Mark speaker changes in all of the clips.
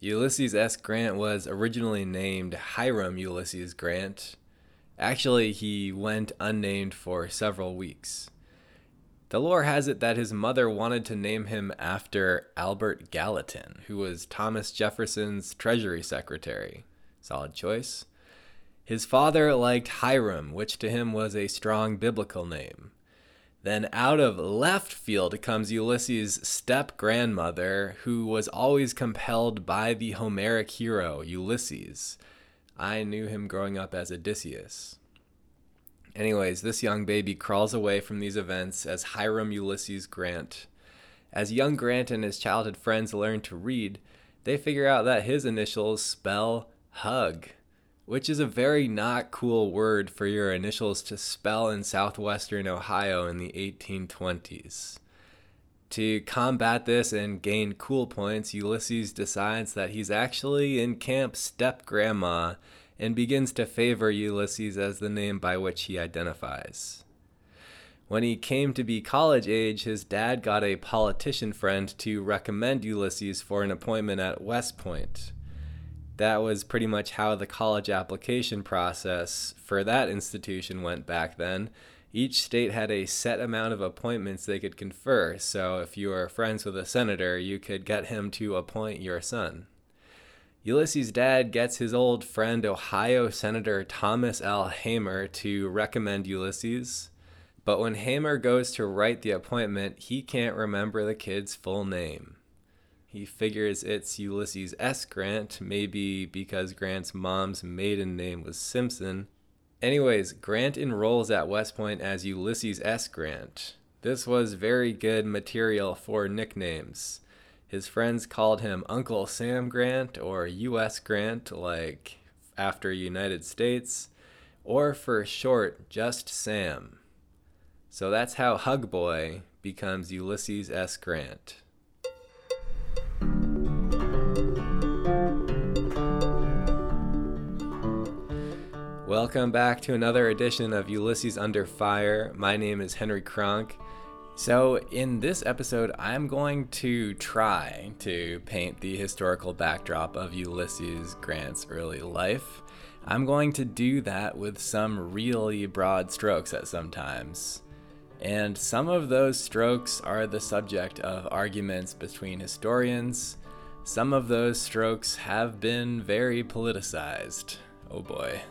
Speaker 1: Ulysses S. Grant was originally named Hiram Ulysses Grant. Actually, he went unnamed for several weeks. The lore has it that his mother wanted to name him after Albert Gallatin, who was Thomas Jefferson's Treasury Secretary. Solid choice. His father liked Hiram, which to him was a strong biblical name. Then out of left field comes Ulysses' step grandmother, who was always compelled by the Homeric hero, Ulysses. I knew him growing up as Odysseus. Anyways, this young baby crawls away from these events as Hiram Ulysses Grant. As young Grant and his childhood friends learn to read, they figure out that his initials spell hug which is a very not cool word for your initials to spell in southwestern Ohio in the 1820s. To combat this and gain cool points, Ulysses decides that he's actually in camp step grandma and begins to favor Ulysses as the name by which he identifies. When he came to be college age, his dad got a politician friend to recommend Ulysses for an appointment at West Point that was pretty much how the college application process for that institution went back then. Each state had a set amount of appointments they could confer, so if you were friends with a senator, you could get him to appoint your son. Ulysses' dad gets his old friend Ohio Senator Thomas L. Hamer to recommend Ulysses, but when Hamer goes to write the appointment, he can't remember the kid's full name. He figures it's Ulysses S. Grant, maybe because Grant's mom's maiden name was Simpson. Anyways, Grant enrolls at West Point as Ulysses S. Grant. This was very good material for nicknames. His friends called him Uncle Sam Grant or U.S. Grant, like after United States, or for short, just Sam. So that's how Hug Boy becomes Ulysses S. Grant. Welcome back to another edition of Ulysses Under Fire. My name is Henry Kronk. So, in this episode, I'm going to try to paint the historical backdrop of Ulysses Grant's early life. I'm going to do that with some really broad strokes at some times. And some of those strokes are the subject of arguments between historians. Some of those strokes have been very politicized. Oh boy.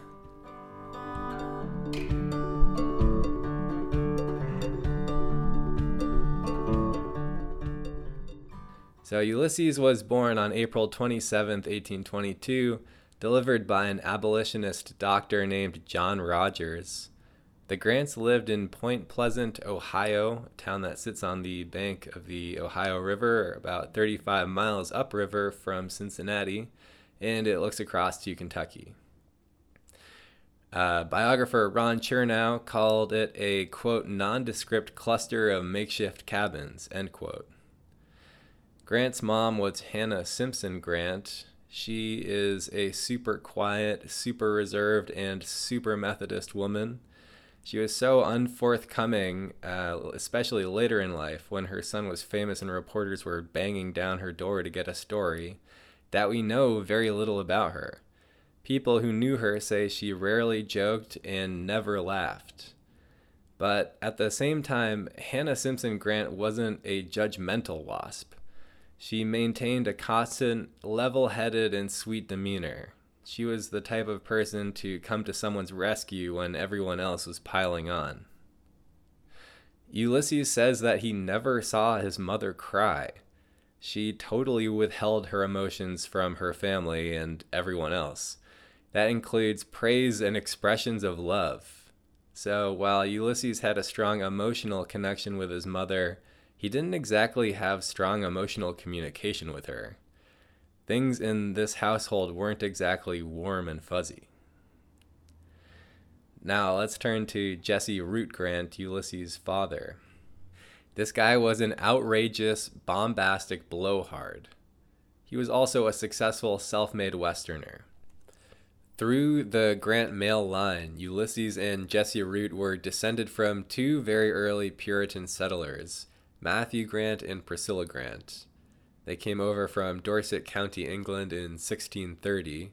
Speaker 1: So Ulysses was born on April 27, 1822, delivered by an abolitionist doctor named John Rogers. The Grants lived in Point Pleasant, Ohio, a town that sits on the bank of the Ohio River, about 35 miles upriver from Cincinnati, and it looks across to Kentucky. Uh, biographer Ron Chernow called it a quote nondescript cluster of makeshift cabins end quote. Grant's mom was Hannah Simpson Grant. She is a super quiet, super reserved, and super Methodist woman. She was so unforthcoming, uh, especially later in life when her son was famous and reporters were banging down her door to get a story, that we know very little about her. People who knew her say she rarely joked and never laughed. But at the same time, Hannah Simpson Grant wasn't a judgmental wasp. She maintained a constant, level headed, and sweet demeanor. She was the type of person to come to someone's rescue when everyone else was piling on. Ulysses says that he never saw his mother cry. She totally withheld her emotions from her family and everyone else. That includes praise and expressions of love. So while Ulysses had a strong emotional connection with his mother, he didn't exactly have strong emotional communication with her. Things in this household weren't exactly warm and fuzzy. Now let's turn to Jesse Root Grant, Ulysses' father. This guy was an outrageous, bombastic blowhard. He was also a successful self made Westerner. Through the Grant male line, Ulysses and Jesse Root were descended from two very early Puritan settlers, Matthew Grant and Priscilla Grant. They came over from Dorset County, England in 1630.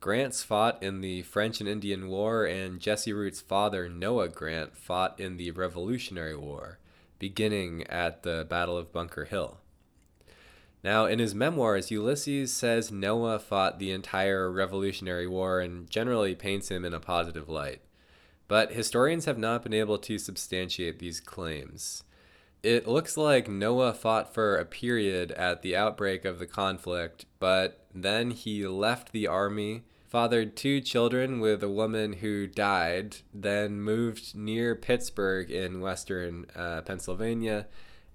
Speaker 1: Grants fought in the French and Indian War, and Jesse Root's father, Noah Grant, fought in the Revolutionary War, beginning at the Battle of Bunker Hill. Now, in his memoirs, Ulysses says Noah fought the entire Revolutionary War and generally paints him in a positive light. But historians have not been able to substantiate these claims. It looks like Noah fought for a period at the outbreak of the conflict, but then he left the army, fathered two children with a woman who died, then moved near Pittsburgh in western uh, Pennsylvania,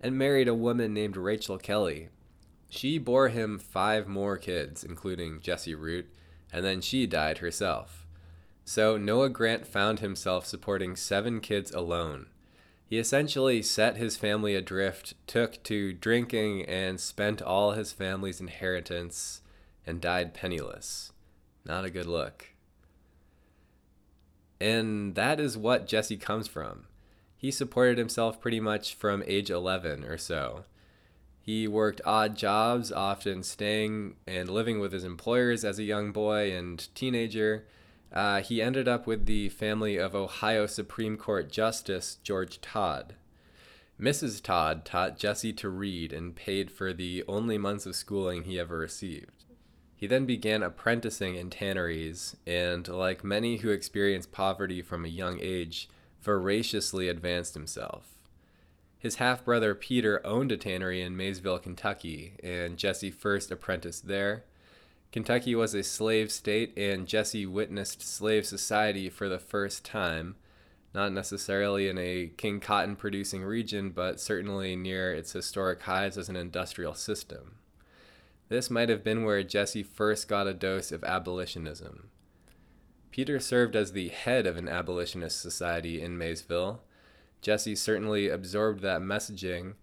Speaker 1: and married a woman named Rachel Kelly, she bore him five more kids, including Jesse Root, and then she died herself. So Noah Grant found himself supporting seven kids alone. He essentially set his family adrift, took to drinking, and spent all his family's inheritance and died penniless. Not a good look. And that is what Jesse comes from. He supported himself pretty much from age 11 or so. He worked odd jobs, often staying and living with his employers as a young boy and teenager. Uh, he ended up with the family of Ohio Supreme Court Justice George Todd. Mrs. Todd taught Jesse to read and paid for the only months of schooling he ever received. He then began apprenticing in tanneries, and like many who experienced poverty from a young age, voraciously advanced himself. His half brother Peter owned a tannery in Maysville, Kentucky, and Jesse first apprenticed there. Kentucky was a slave state, and Jesse witnessed slave society for the first time, not necessarily in a King Cotton producing region, but certainly near its historic highs as an industrial system. This might have been where Jesse first got a dose of abolitionism. Peter served as the head of an abolitionist society in Maysville Jesse certainly absorbed that messaging,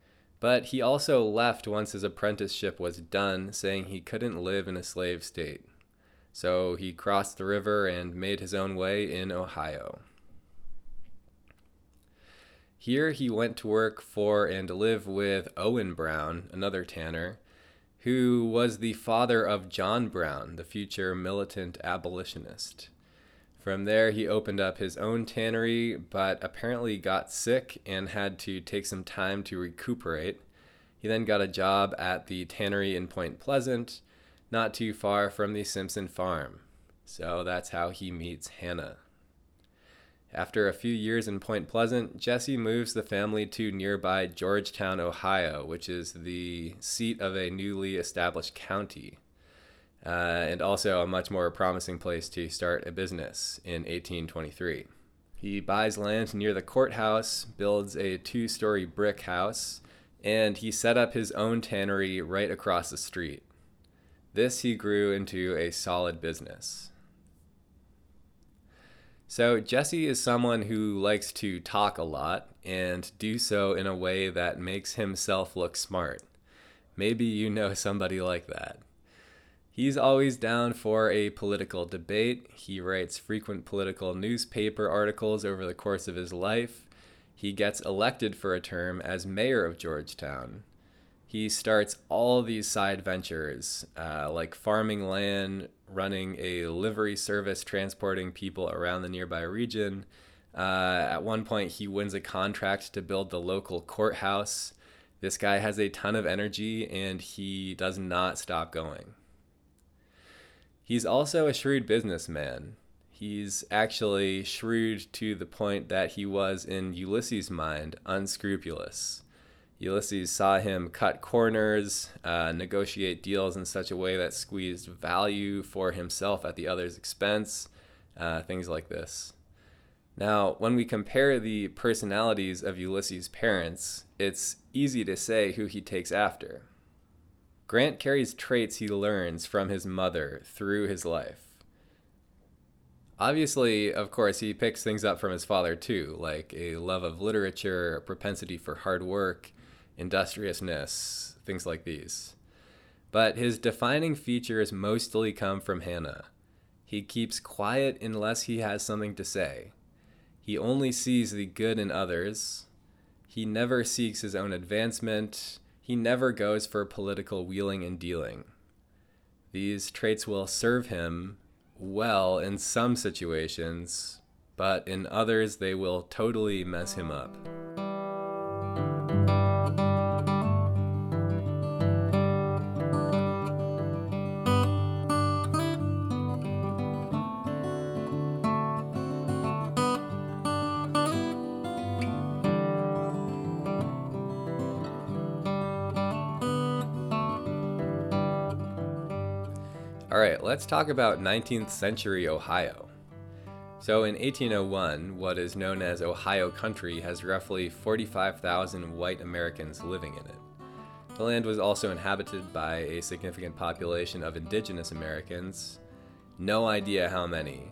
Speaker 1: but he also left once his apprenticeship was done, saying he couldn't live in a slave state. So he crossed the river and made his own way in Ohio. Here he went to work for and live with Owen Brown, another tanner, who was the father of John Brown, the future militant abolitionist. From there, he opened up his own tannery, but apparently got sick and had to take some time to recuperate. He then got a job at the tannery in Point Pleasant, not too far from the Simpson farm. So that's how he meets Hannah. After a few years in Point Pleasant, Jesse moves the family to nearby Georgetown, Ohio, which is the seat of a newly established county uh, and also a much more promising place to start a business in 1823. He buys land near the courthouse, builds a two story brick house, and he set up his own tannery right across the street. This he grew into a solid business. So, Jesse is someone who likes to talk a lot and do so in a way that makes himself look smart. Maybe you know somebody like that. He's always down for a political debate. He writes frequent political newspaper articles over the course of his life. He gets elected for a term as mayor of Georgetown. He starts all these side ventures, uh, like farming land, running a livery service transporting people around the nearby region. Uh, at one point, he wins a contract to build the local courthouse. This guy has a ton of energy and he does not stop going. He's also a shrewd businessman. He's actually shrewd to the point that he was, in Ulysses' mind, unscrupulous. Ulysses saw him cut corners, uh, negotiate deals in such a way that squeezed value for himself at the other's expense, uh, things like this. Now, when we compare the personalities of Ulysses' parents, it's easy to say who he takes after. Grant carries traits he learns from his mother through his life. Obviously, of course, he picks things up from his father too, like a love of literature, a propensity for hard work, industriousness, things like these. But his defining features mostly come from Hannah. He keeps quiet unless he has something to say. He only sees the good in others. He never seeks his own advancement he never goes for political wheeling and dealing. These traits will serve him well in some situations, but in others they will totally mess him up. Let's talk about 19th century Ohio. So, in 1801, what is known as Ohio country has roughly 45,000 white Americans living in it. The land was also inhabited by a significant population of indigenous Americans. No idea how many.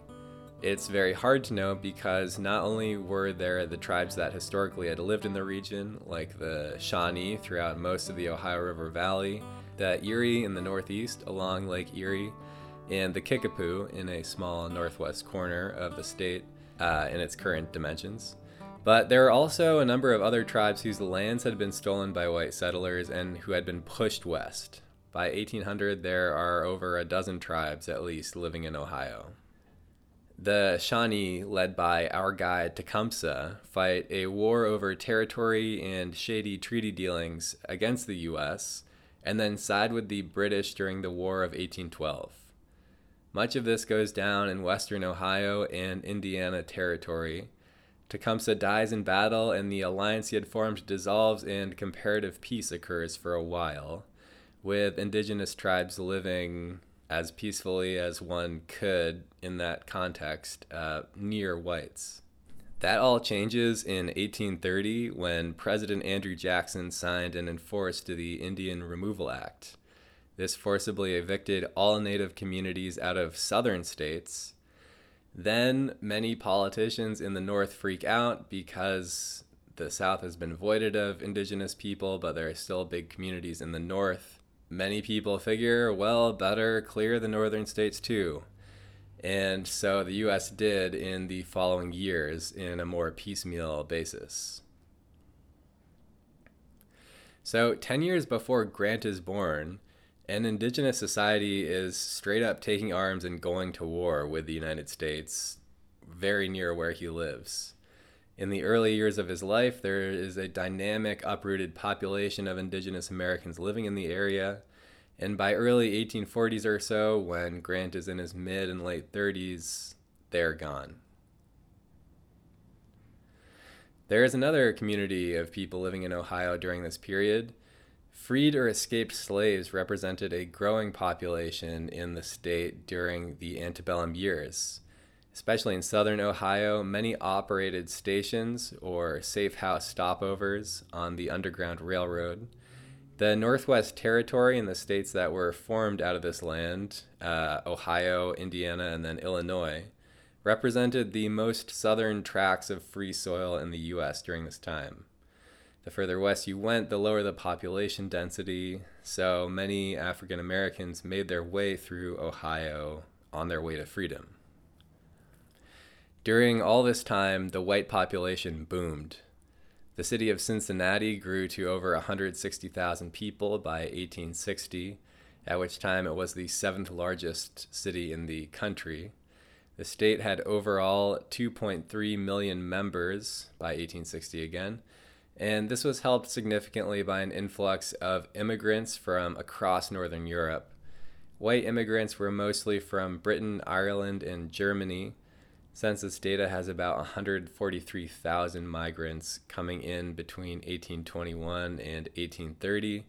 Speaker 1: It's very hard to know because not only were there the tribes that historically had lived in the region, like the Shawnee throughout most of the Ohio River Valley, the Erie in the northeast along Lake Erie, and the Kickapoo in a small northwest corner of the state uh, in its current dimensions. But there are also a number of other tribes whose lands had been stolen by white settlers and who had been pushed west. By 1800, there are over a dozen tribes at least living in Ohio. The Shawnee, led by our guide Tecumseh, fight a war over territory and shady treaty dealings against the U.S and then side with the British during the War of 1812. Much of this goes down in western Ohio and Indiana Territory. Tecumseh dies in battle, and the alliance he had formed dissolves, and comparative peace occurs for a while, with indigenous tribes living as peacefully as one could in that context uh, near whites. That all changes in 1830 when President Andrew Jackson signed and enforced the Indian Removal Act. This forcibly evicted all native communities out of southern states. Then many politicians in the North freak out because the South has been voided of indigenous people, but there are still big communities in the North. Many people figure, well, better clear the northern states too. And so the US did in the following years in a more piecemeal basis. So, 10 years before Grant is born, an indigenous society is straight up taking arms and going to war with the United States very near where he lives. In the early years of his life, there is a dynamic, uprooted population of indigenous Americans living in the area and by early 1840s or so, when Grant is in his mid and late 30s, they're gone. There is another community of people living in Ohio during this period. Freed or escaped slaves represented a growing population in the state during the antebellum years. Especially in southern Ohio, many operated stations or safe house stopovers on the Underground Railroad the Northwest Territory and the states that were formed out of this land, uh, Ohio, Indiana, and then Illinois, represented the most southern tracts of free soil in the U.S. during this time. The further west you went, the lower the population density, so many African Americans made their way through Ohio on their way to freedom. During all this time, the white population boomed the city of Cincinnati grew to over 160,000 people by 1860, at which time it was the seventh largest city in the country. The state had overall 2.3 million members by 1860 again, and this was helped significantly by an influx of immigrants from across Northern Europe. White immigrants were mostly from Britain, Ireland, and Germany Census data has about 143,000 migrants coming in between 1821 and 1830.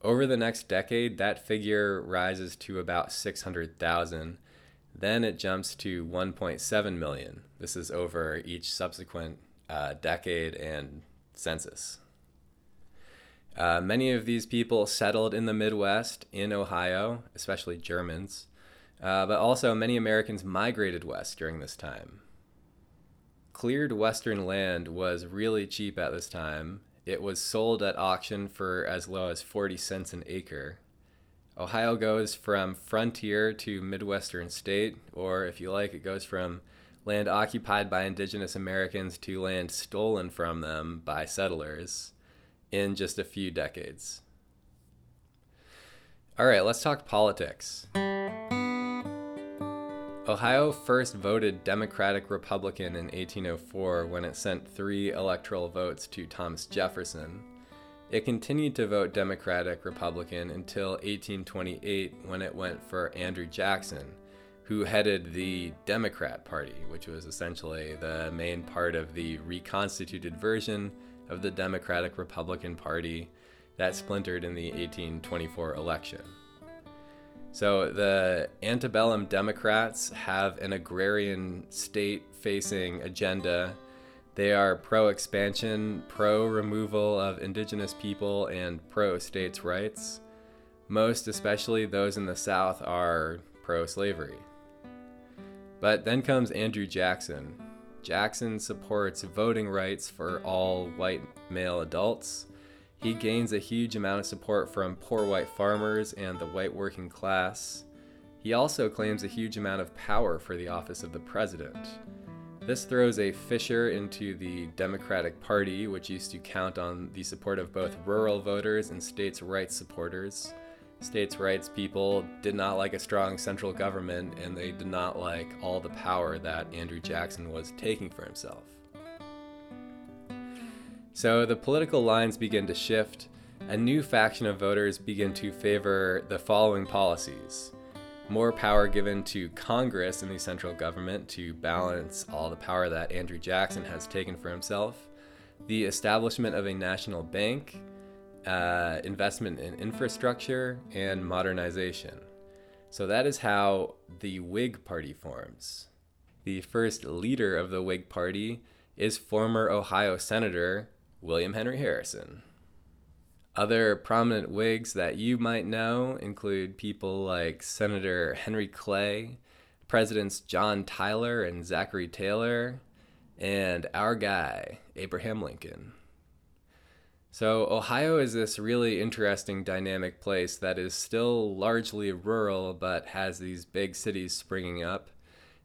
Speaker 1: Over the next decade, that figure rises to about 600,000. Then it jumps to 1.7 million. This is over each subsequent uh, decade and census. Uh, many of these people settled in the Midwest, in Ohio, especially Germans. Uh, but also, many Americans migrated west during this time. Cleared western land was really cheap at this time. It was sold at auction for as low as 40 cents an acre. Ohio goes from frontier to Midwestern state, or if you like, it goes from land occupied by indigenous Americans to land stolen from them by settlers in just a few decades. All right, let's talk politics. Ohio first voted Democratic Republican in 1804 when it sent three electoral votes to Thomas Jefferson. It continued to vote Democratic Republican until 1828 when it went for Andrew Jackson, who headed the Democrat Party, which was essentially the main part of the reconstituted version of the Democratic Republican Party that splintered in the 1824 election. So the antebellum Democrats have an agrarian state facing agenda. They are pro expansion, pro removal of indigenous people, and pro states' rights. Most, especially those in the South, are pro slavery. But then comes Andrew Jackson. Jackson supports voting rights for all white male adults he gains a huge amount of support from poor white farmers and the white working class. He also claims a huge amount of power for the office of the president. This throws a fissure into the Democratic Party, which used to count on the support of both rural voters and states' rights supporters. States' rights people did not like a strong central government, and they did not like all the power that Andrew Jackson was taking for himself. So the political lines begin to shift. A new faction of voters begin to favor the following policies more power given to Congress and the central government to balance all the power that Andrew Jackson has taken for himself, the establishment of a national bank, uh, investment in infrastructure, and modernization. So that is how the Whig Party forms. The first leader of the Whig Party is former Ohio Senator William Henry Harrison. Other prominent Whigs that you might know include people like Senator Henry Clay, Presidents John Tyler and Zachary Taylor, and our guy, Abraham Lincoln. So, Ohio is this really interesting dynamic place that is still largely rural but has these big cities springing up.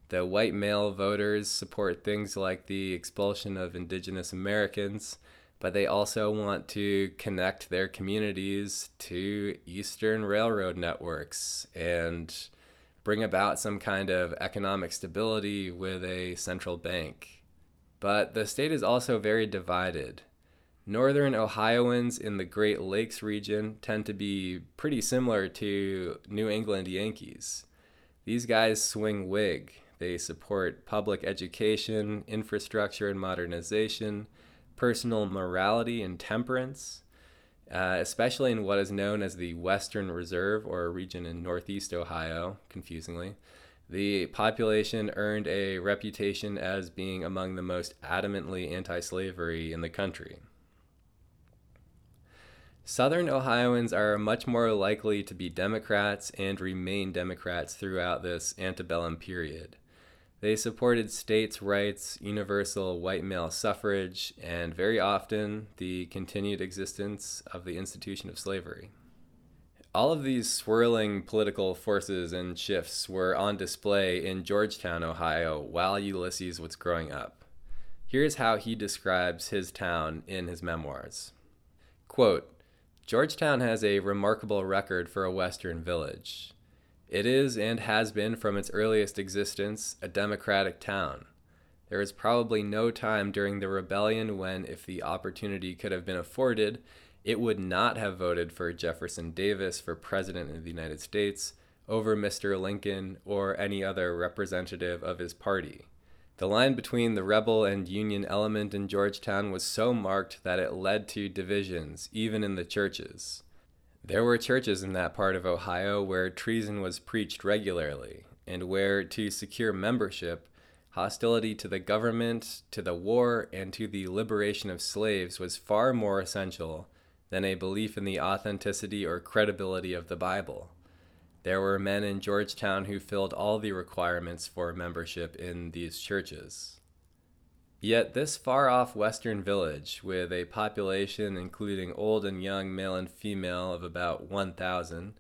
Speaker 1: The white male voters support things like the expulsion of indigenous Americans but they also want to connect their communities to Eastern Railroad networks and bring about some kind of economic stability with a central bank. But the state is also very divided. Northern Ohioans in the Great Lakes region tend to be pretty similar to New England Yankees. These guys swing Whig. They support public education, infrastructure, and modernization personal morality and temperance, uh, especially in what is known as the Western Reserve or a region in northeast Ohio, confusingly. The population earned a reputation as being among the most adamantly anti slavery in the country. Southern Ohioans are much more likely to be Democrats and remain Democrats throughout this antebellum period. They supported states' rights, universal white male suffrage, and very often the continued existence of the institution of slavery. All of these swirling political forces and shifts were on display in Georgetown, Ohio, while Ulysses was growing up. Here's how he describes his town in his memoirs. Quote, Georgetown has a remarkable record for a Western village. It is and has been from its earliest existence a democratic town. There is probably no time during the rebellion when, if the opportunity could have been afforded, it would not have voted for Jefferson Davis for President of the United States over Mr. Lincoln or any other representative of his party. The line between the rebel and Union element in Georgetown was so marked that it led to divisions, even in the churches. There were churches in that part of Ohio where treason was preached regularly, and where, to secure membership, hostility to the government, to the war, and to the liberation of slaves was far more essential than a belief in the authenticity or credibility of the Bible. There were men in Georgetown who filled all the requirements for membership in these churches. Yet this far off western village, with a population including old and young male and female of about 1,000,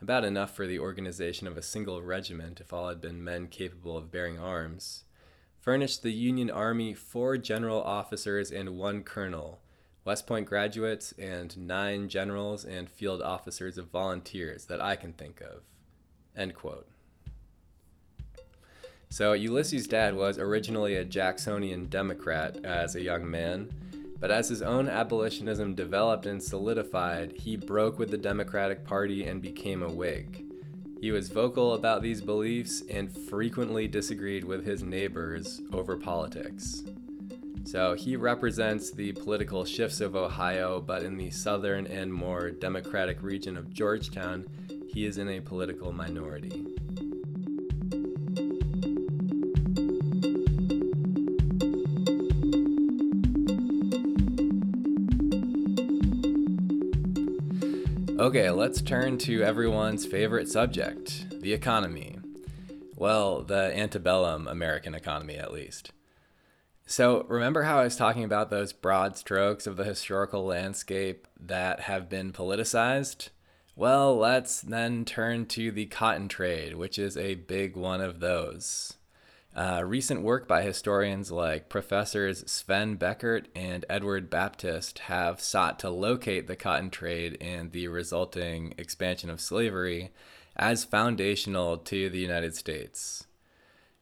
Speaker 1: about enough for the organization of a single regiment if all had been men capable of bearing arms, furnished the Union Army four general officers and one colonel, West Point graduates, and nine generals and field officers of volunteers that I can think of. End quote. So, Ulysses' dad was originally a Jacksonian Democrat as a young man, but as his own abolitionism developed and solidified, he broke with the Democratic Party and became a Whig. He was vocal about these beliefs and frequently disagreed with his neighbors over politics. So he represents the political shifts of Ohio, but in the southern and more democratic region of Georgetown, he is in a political minority. Okay, let's turn to everyone's favorite subject the economy. Well, the antebellum American economy, at least. So, remember how I was talking about those broad strokes of the historical landscape that have been politicized? Well, let's then turn to the cotton trade, which is a big one of those. Uh, recent work by historians like Professors Sven Beckert and Edward Baptist have sought to locate the cotton trade and the resulting expansion of slavery as foundational to the United States.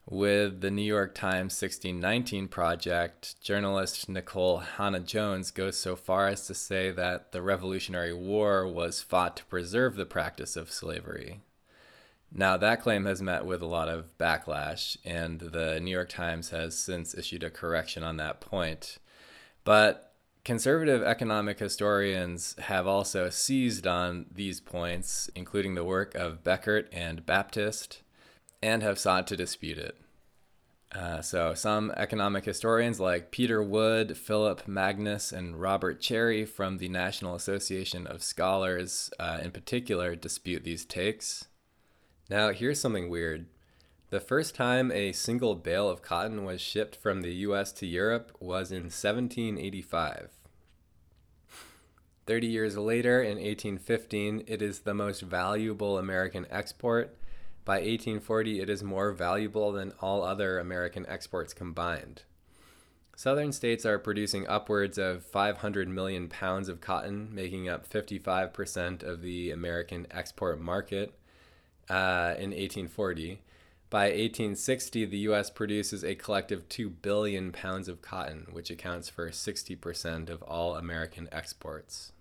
Speaker 1: With the New York Times 1619 project, journalist Nicole Hannah-Jones goes so far as to say that the Revolutionary War was fought to preserve the practice of slavery. Now, that claim has met with a lot of backlash, and the New York Times has since issued a correction on that point. But conservative economic historians have also seized on these points, including the work of Beckert and Baptist, and have sought to dispute it. Uh, so, some economic historians like Peter Wood, Phillip Magness, and Robert Cherry from the National Association of Scholars, uh, in particular, dispute these takes. Now, here's something weird. The first time a single bale of cotton was shipped from the US to Europe was in 1785. 30 years later, in 1815, it is the most valuable American export. By 1840, it is more valuable than all other American exports combined. Southern states are producing upwards of 500 million pounds of cotton, making up 55% of the American export market uh, in 1840. By 1860, the U.S. produces a collective 2 billion pounds of cotton, which accounts for 60% of all American exports.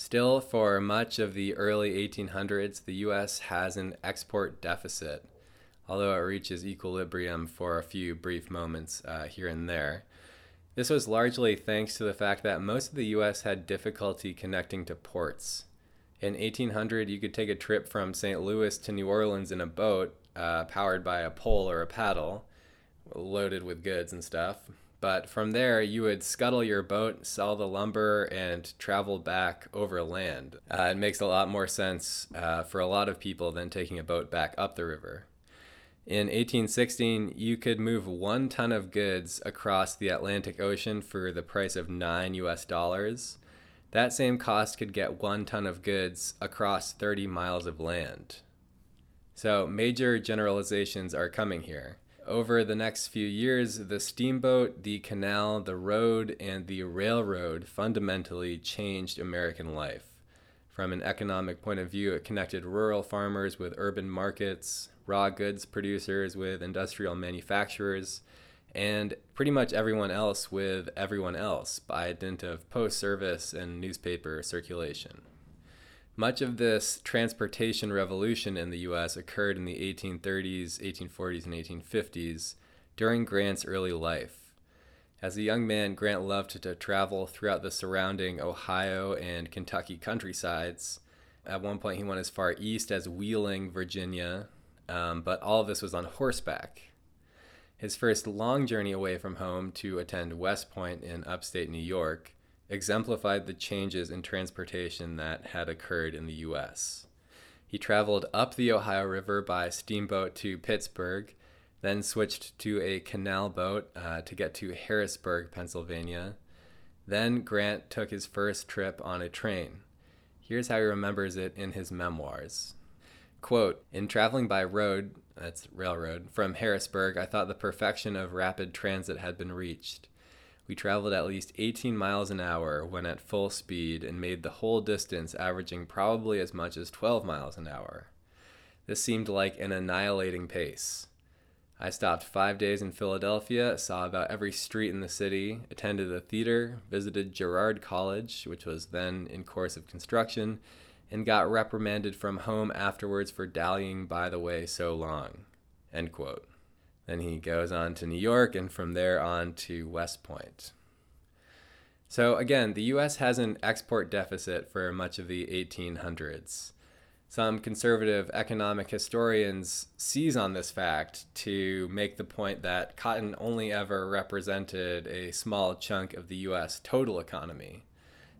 Speaker 1: Still, for much of the early 1800s, the U.S. has an export deficit, although it reaches equilibrium for a few brief moments uh, here and there. This was largely thanks to the fact that most of the U.S. had difficulty connecting to ports in 1800 you could take a trip from st louis to new orleans in a boat uh, powered by a pole or a paddle loaded with goods and stuff but from there you would scuttle your boat sell the lumber and travel back overland uh, it makes a lot more sense uh, for a lot of people than taking a boat back up the river in 1816, you could move one ton of goods across the Atlantic Ocean for the price of nine US dollars. That same cost could get one ton of goods across 30 miles of land. So, major generalizations are coming here. Over the next few years, the steamboat, the canal, the road, and the railroad fundamentally changed American life. From an economic point of view, it connected rural farmers with urban markets, raw goods producers with industrial manufacturers, and pretty much everyone else with everyone else by dint of post service and newspaper circulation. Much of this transportation revolution in the US occurred in the 1830s, 1840s, and 1850s during Grant's early life. As a young man, Grant loved to travel throughout the surrounding Ohio and Kentucky countrysides. At one point, he went as far east as Wheeling, Virginia, um, but all of this was on horseback. His first long journey away from home to attend West Point in upstate New York exemplified the changes in transportation that had occurred in the U.S. He traveled up the Ohio River by steamboat to Pittsburgh, then switched to a canal boat uh, to get to Harrisburg, Pennsylvania. Then Grant took his first trip on a train. Here's how he remembers it in his memoirs. Quote, in traveling by road, that's railroad, from Harrisburg, I thought the perfection of rapid transit had been reached. We traveled at least 18 miles an hour when at full speed and made the whole distance averaging probably as much as 12 miles an hour. This seemed like an annihilating pace. I stopped five days in Philadelphia, saw about every street in the city, attended the theater, visited Girard College, which was then in course of construction, and got reprimanded from home afterwards for dallying by the way so long. End quote. Then he goes on to New York and from there on to West Point. So again, the US has an export deficit for much of the 1800s. Some conservative economic historians seize on this fact to make the point that cotton only ever represented a small chunk of the US total economy.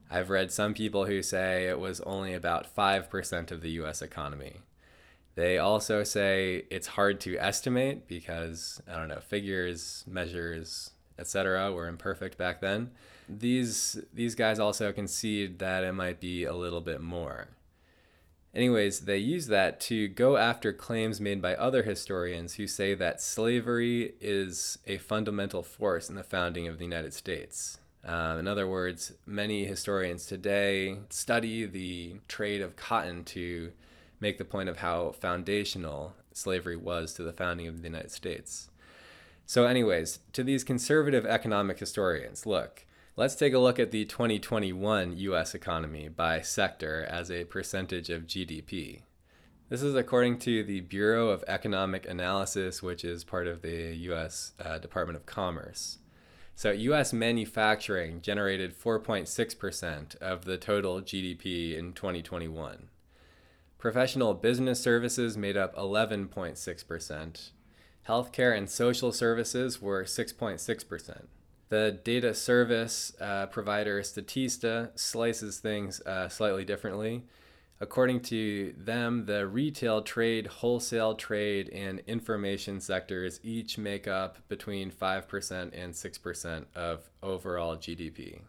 Speaker 1: I've read some people who say it was only about 5% of the US economy. They also say it's hard to estimate because, I don't know, figures, measures, etc. were imperfect back then. These, these guys also concede that it might be a little bit more. Anyways, they use that to go after claims made by other historians who say that slavery is a fundamental force in the founding of the United States. Uh, in other words, many historians today study the trade of cotton to make the point of how foundational slavery was to the founding of the United States. So, anyways, to these conservative economic historians, look, Let's take a look at the 2021 US economy by sector as a percentage of GDP. This is according to the Bureau of Economic Analysis, which is part of the US uh, Department of Commerce. So, US manufacturing generated 4.6% of the total GDP in 2021. Professional business services made up 11.6%. Healthcare and social services were 6.6%. The data service uh, provider Statista slices things uh, slightly differently. According to them, the retail trade, wholesale trade, and information sectors each make up between 5% and 6% of overall GDP.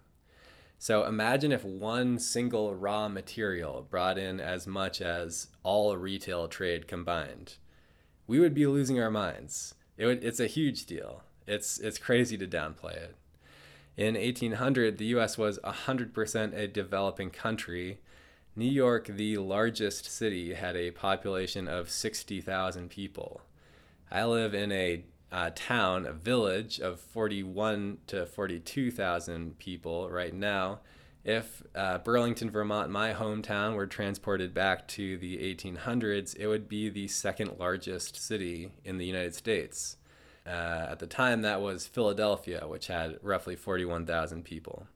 Speaker 1: So imagine if one single raw material brought in as much as all retail trade combined. We would be losing our minds. It would, it's a huge deal. It's it's crazy to downplay it. In 1800, the US was 100% a developing country. New York, the largest city, had a population of 60,000 people. I live in a uh, town, a village of 41 to 42,000 people right now. If uh, Burlington, Vermont, my hometown, were transported back to the 1800s, it would be the second largest city in the United States. Uh, at the time, that was Philadelphia, which had roughly 41,000 people.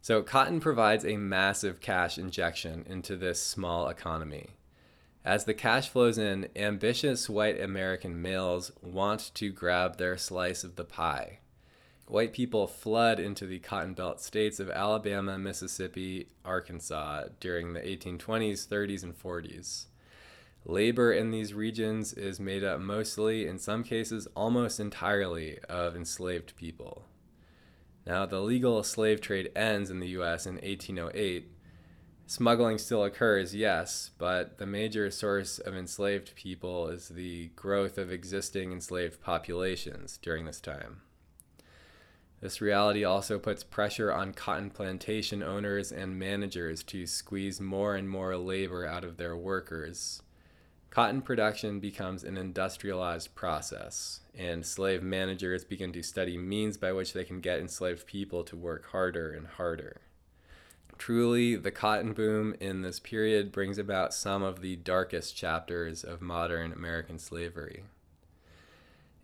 Speaker 1: So, cotton provides a massive cash injection into this small economy. As the cash flows in, ambitious white American males want to grab their slice of the pie. White people flood into the Cotton Belt states of Alabama, Mississippi, Arkansas during the 1820s, 30s, and 40s. Labor in these regions is made up mostly, in some cases almost entirely, of enslaved people. Now, the legal slave trade ends in the US in 1808. Smuggling still occurs, yes, but the major source of enslaved people is the growth of existing enslaved populations during this time. This reality also puts pressure on cotton plantation owners and managers to squeeze more and more labor out of their workers Cotton production becomes an industrialized process, and slave managers begin to study means by which they can get enslaved people to work harder and harder. Truly, the cotton boom in this period brings about some of the darkest chapters of modern American slavery.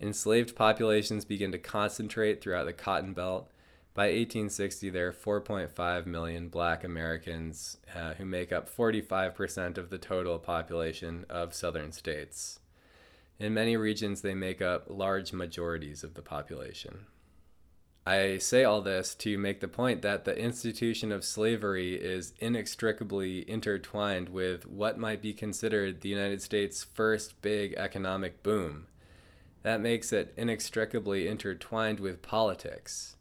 Speaker 1: Enslaved populations begin to concentrate throughout the Cotton Belt, by 1860, there are 4.5 million black Americans uh, who make up 45% of the total population of southern states. In many regions, they make up large majorities of the population. I say all this to make the point that the institution of slavery is inextricably intertwined with what might be considered the United States' first big economic boom. That makes it inextricably intertwined with politics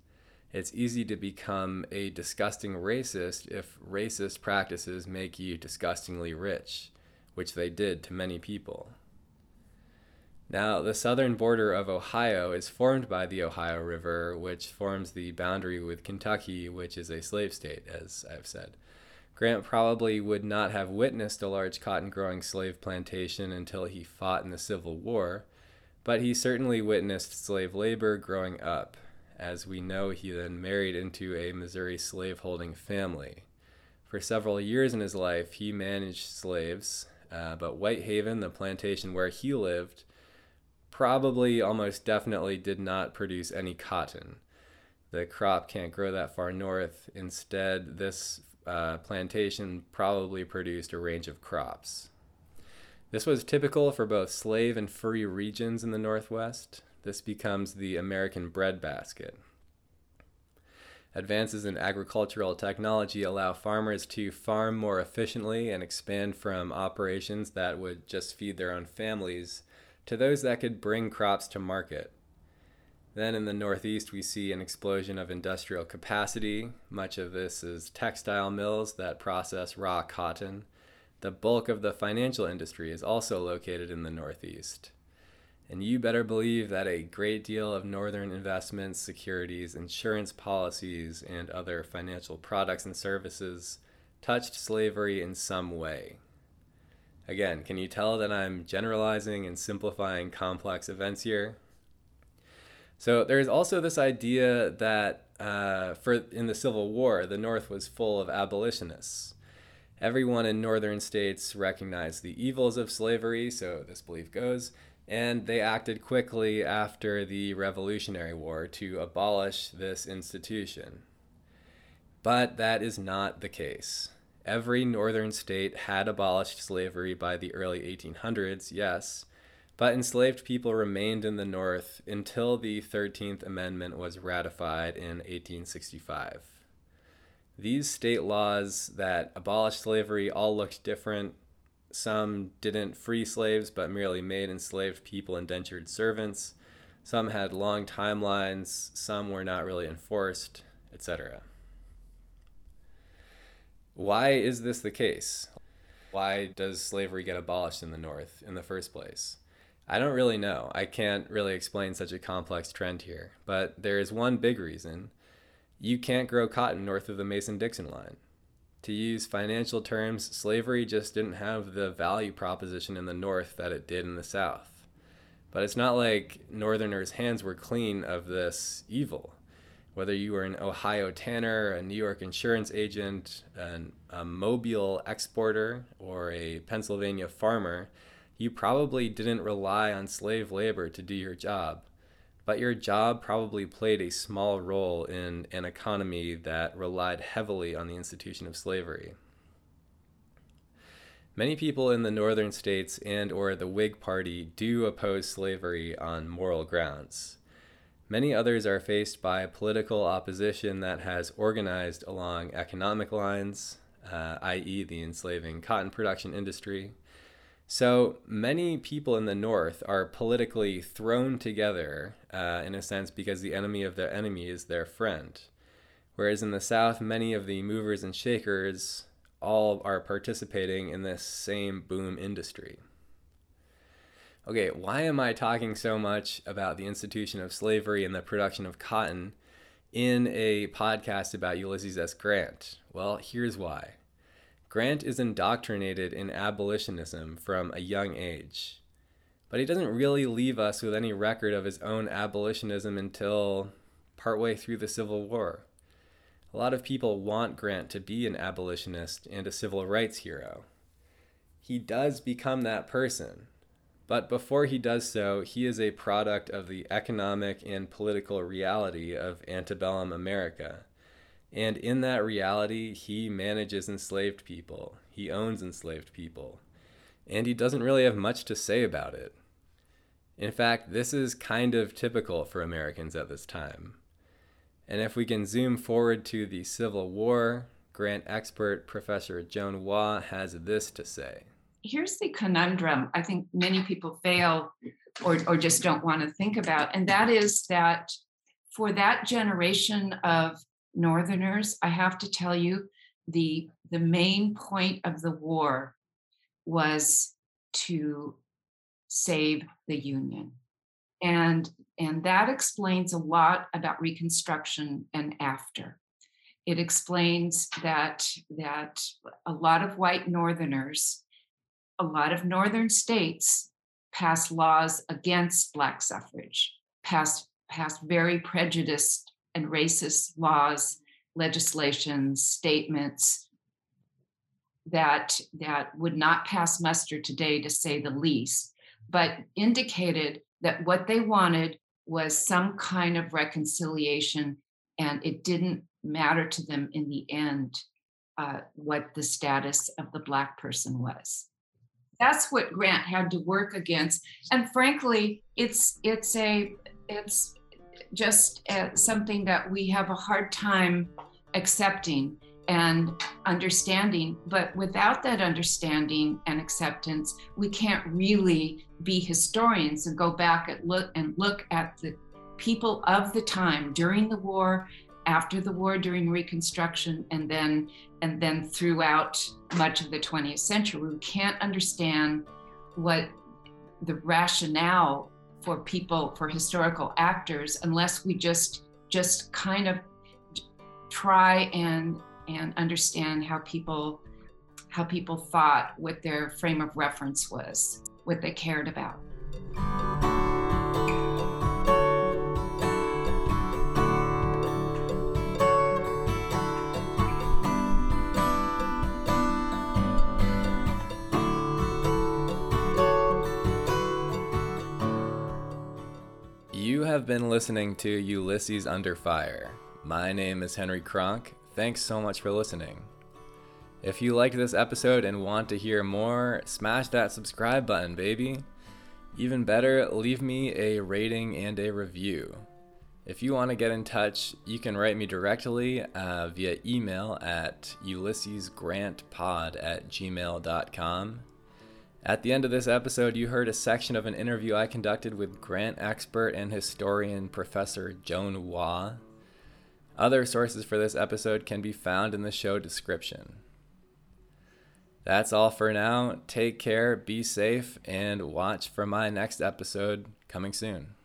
Speaker 1: it's easy to become a disgusting racist if racist practices make you disgustingly rich, which they did to many people. Now, the southern border of Ohio is formed by the Ohio River, which forms the boundary with Kentucky, which is a slave state, as I've said. Grant probably would not have witnessed a large cotton growing slave plantation until he fought in the Civil War, but he certainly witnessed slave labor growing up. As we know, he then married into a Missouri slaveholding family. For several years in his life, he managed slaves, uh, but White Haven, the plantation where he lived, probably almost definitely did not produce any cotton. The crop can't grow that far north. Instead, this uh, plantation probably produced a range of crops. This was typical for both slave and free regions in the Northwest. This becomes the American breadbasket. Advances in agricultural technology allow farmers to farm more efficiently and expand from operations that would just feed their own families to those that could bring crops to market. Then in the Northeast, we see an explosion of industrial capacity. Much of this is textile mills that process raw cotton. The bulk of the financial industry is also located in the Northeast. And you better believe that a great deal of Northern investments, securities, insurance policies, and other financial products and services touched slavery in some way. Again, can you tell that I'm generalizing and simplifying complex events here? So there's also this idea that uh, for in the Civil War, the North was full of abolitionists. Everyone in northern states recognized the evils of slavery, so this belief goes, and they acted quickly after the Revolutionary War to abolish this institution. But that is not the case. Every northern state had abolished slavery by the early 1800s, yes, but enslaved people remained in the North until the 13th Amendment was ratified in 1865. These state laws that abolished slavery all looked different. Some didn't free slaves, but merely made enslaved people indentured servants. Some had long timelines, some were not really enforced, etc. Why is this the case? Why does slavery get abolished in the North in the first place? I don't really know. I can't really explain such a complex trend here, but there is one big reason. You can't grow cotton north of the Mason Dixon line. To use financial terms, slavery just didn't have the value proposition in the North that it did in the South. But it's not like Northerners' hands were clean of this evil. Whether you were an Ohio tanner, a New York insurance agent, an, a Mobile exporter, or a Pennsylvania farmer, you probably didn't rely on slave labor to do your job, but your job probably played a small role in an economy that relied heavily on the institution of slavery. Many people in the northern states and or the Whig Party do oppose slavery on moral grounds. Many others are faced by political opposition that has organized along economic lines, uh, i.e., the enslaving cotton production industry, so many people in the North are politically thrown together, uh, in a sense, because the enemy of their enemy is their friend. Whereas in the South, many of the movers and shakers all are participating in this same boom industry. Okay, why am I talking so much about the institution of slavery and the production of cotton in a podcast about Ulysses S. Grant? Well, here's why. Grant is indoctrinated in abolitionism from a young age. But he doesn't really leave us with any record of his own abolitionism until partway through the Civil War. A lot of people want Grant to be an abolitionist and a civil rights hero. He does become that person, but before he does so, he is a product of the economic and political reality of antebellum America and in that reality, he manages enslaved people, he owns enslaved people, and he doesn't really have much to say about it. In fact, this is kind of typical for Americans at this time. And if we can zoom forward to the Civil War, Grant expert Professor Joan Waugh has this to say.
Speaker 2: Here's the conundrum I think many people fail or, or just don't want to think about, and that is that for that generation of Northerners, I have to tell you, the the main point of the war was to save the Union. And, and that explains a lot about Reconstruction and after. It explains that, that a lot of white Northerners, a lot of Northern states passed laws against Black suffrage, passed, passed very prejudiced and racist laws, legislations, statements that, that would not pass muster today, to say the least, but indicated that what they wanted was some kind of reconciliation, and it didn't matter to them in the end uh, what the status of the Black person was. That's what Grant had to work against, and frankly, it's it's a it's just uh, something that we have a hard time accepting and understanding. But without that understanding and acceptance, we can't really be historians and go back and look and look at the people of the time during the war, after the war, during Reconstruction, and then and then throughout much of the 20th century. We can't understand what the rationale for people for historical actors unless we just just kind of try and and understand how people how people thought what their frame of reference was what they cared about
Speaker 1: have been listening to Ulysses Under Fire. My name is Henry Kronk. Thanks so much for listening. If you liked this episode and want to hear more, smash that subscribe button, baby. Even better, leave me a rating and a review. If you want to get in touch, you can write me directly uh, via email at ulyssesgrantpod at gmail.com. At the end of this episode, you heard a section of an interview I conducted with grant expert and historian Professor Joan Waugh. Other sources for this episode can be found in the show description. That's all for now. Take care, be safe, and watch for my next episode coming soon.